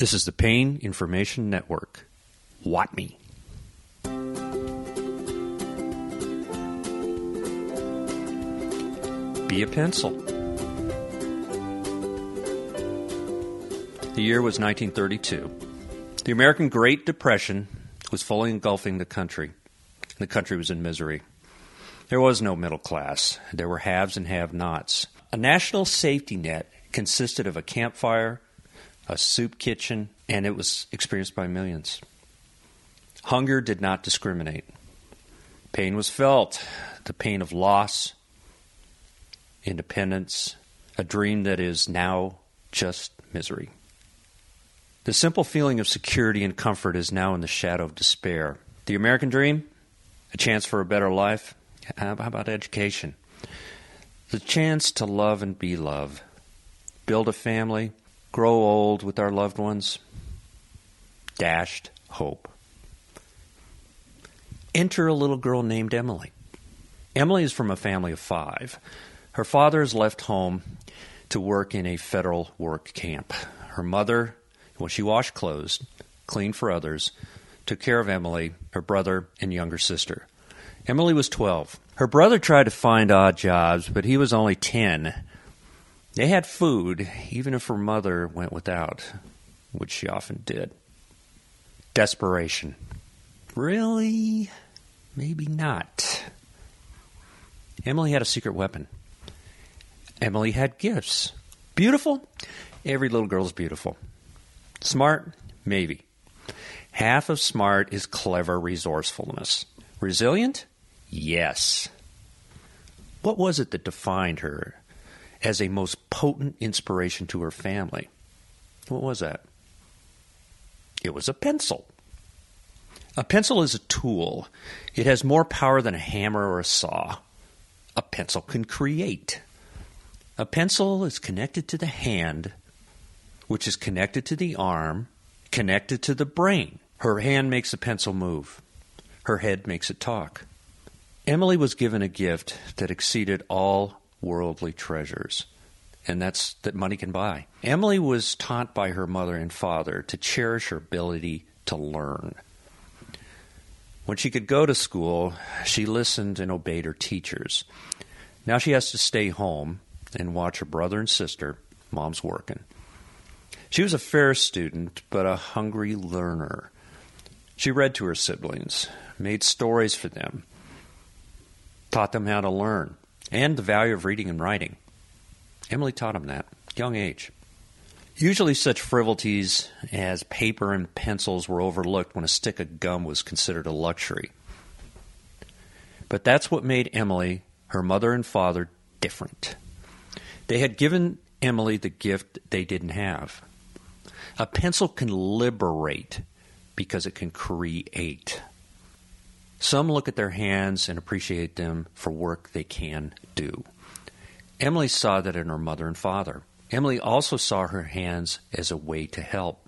This is the Pain Information Network. Watt me. Be a pencil. The year was 1932. The American Great Depression was fully engulfing the country. The country was in misery. There was no middle class. There were haves and have nots. A national safety net consisted of a campfire, a soup kitchen, and it was experienced by millions. Hunger did not discriminate. Pain was felt the pain of loss, independence, a dream that is now just misery. The simple feeling of security and comfort is now in the shadow of despair. The American dream? A chance for a better life? How about education? The chance to love and be loved, build a family, grow old with our loved ones. Dashed hope. Enter a little girl named Emily. Emily is from a family of five. Her father has left home to work in a federal work camp. Her mother, well, she washed clothes, cleaned for others, took care of Emily, her brother, and younger sister. Emily was 12. Her brother tried to find odd jobs, but he was only 10. They had food, even if her mother went without, which she often did. Desperation. Really? Maybe not. Emily had a secret weapon. Emily had gifts. Beautiful? Every little girl is beautiful. Smart? Maybe. Half of smart is clever resourcefulness. Resilient? Yes. What was it that defined her as a most potent inspiration to her family? What was that? It was a pencil. A pencil is a tool. It has more power than a hammer or a saw. A pencil can create. A pencil is connected to the hand, which is connected to the arm, connected to the brain. Her hand makes the pencil move. Her head makes it talk. Emily was given a gift that exceeded all worldly treasures, and that's that money can buy. Emily was taught by her mother and father to cherish her ability to learn. When she could go to school, she listened and obeyed her teachers. Now she has to stay home and watch her brother and sister. Mom's working. She was a fair student, but a hungry learner. She read to her siblings, made stories for them, taught them how to learn, and the value of reading and writing. Emily taught him that, young age. Usually, such frivolities as paper and pencils were overlooked when a stick of gum was considered a luxury. But that's what made Emily, her mother and father, different. They had given Emily the gift they didn't have. A pencil can liberate because it can create. Some look at their hands and appreciate them for work they can do. Emily saw that in her mother and father. Emily also saw her hands as a way to help.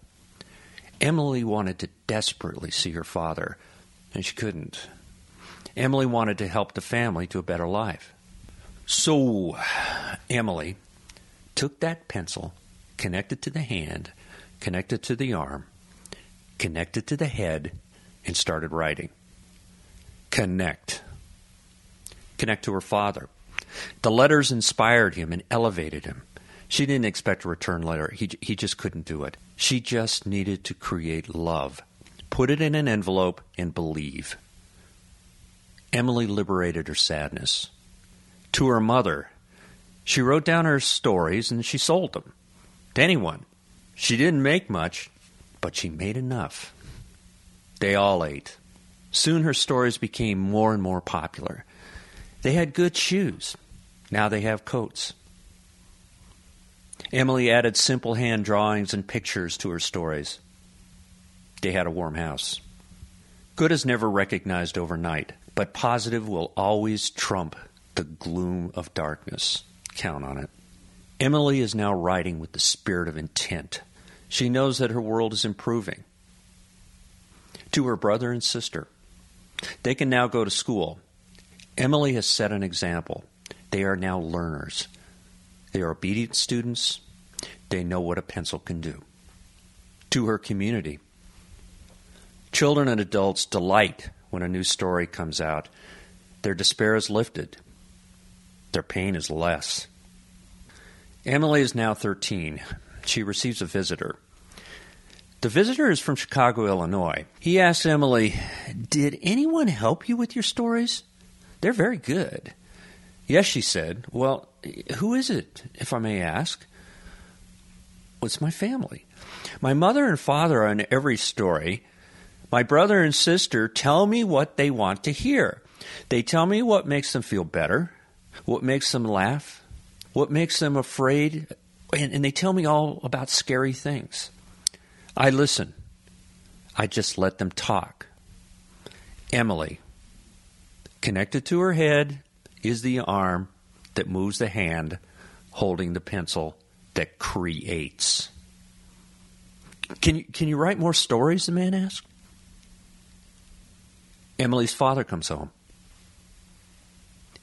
Emily wanted to desperately see her father, and she couldn't. Emily wanted to help the family to a better life. So, Emily took that pencil, connected to the hand, connected to the arm, connected to the head, and started writing connect. Connect to her father. The letters inspired him and elevated him. She didn't expect a return letter. He, he just couldn't do it. She just needed to create love, put it in an envelope, and believe. Emily liberated her sadness. To her mother, she wrote down her stories and she sold them to anyone. She didn't make much, but she made enough. They all ate. Soon her stories became more and more popular. They had good shoes. Now they have coats. Emily added simple hand drawings and pictures to her stories. They had a warm house. Good is never recognized overnight, but positive will always trump the gloom of darkness. Count on it. Emily is now writing with the spirit of intent. She knows that her world is improving. To her brother and sister, they can now go to school. Emily has set an example. They are now learners. They are obedient students. They know what a pencil can do. to her community. Children and adults delight when a new story comes out. Their despair is lifted, their pain is less. Emily is now 13. She receives a visitor. The visitor is from Chicago, Illinois. He asks Emily, Did anyone help you with your stories? They're very good. Yes, she said. Well, who is it, if I may ask? It's my family. My mother and father are in every story. My brother and sister tell me what they want to hear. They tell me what makes them feel better, what makes them laugh, what makes them afraid, and, and they tell me all about scary things. I listen. I just let them talk. Emily, connected to her head is the arm that moves the hand holding the pencil that creates. Can you, can you write more stories? The man asked. Emily's father comes home.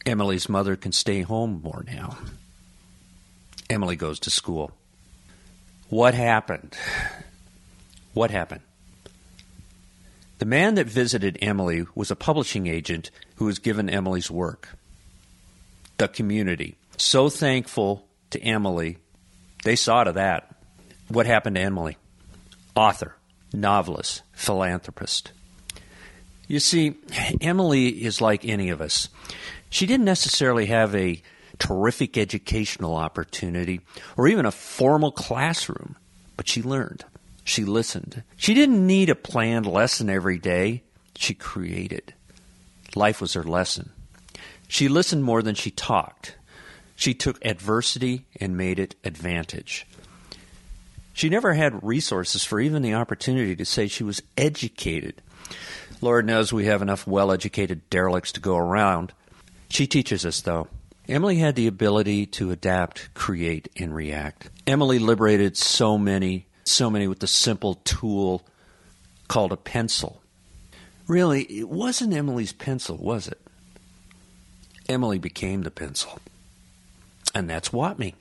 Emily's mother can stay home more now. Emily goes to school. What happened? What happened? The man that visited Emily was a publishing agent who was given Emily's work. The community. So thankful to Emily, they saw to that. What happened to Emily? Author, novelist, philanthropist. You see, Emily is like any of us. She didn't necessarily have a terrific educational opportunity or even a formal classroom, but she learned. She listened. She didn't need a planned lesson every day. She created. Life was her lesson. She listened more than she talked. She took adversity and made it advantage. She never had resources for even the opportunity to say she was educated. Lord knows we have enough well educated derelicts to go around. She teaches us, though. Emily had the ability to adapt, create, and react. Emily liberated so many, so many with the simple tool called a pencil. Really, it wasn't Emily's pencil, was it? Emily became the pencil. And that's Watme.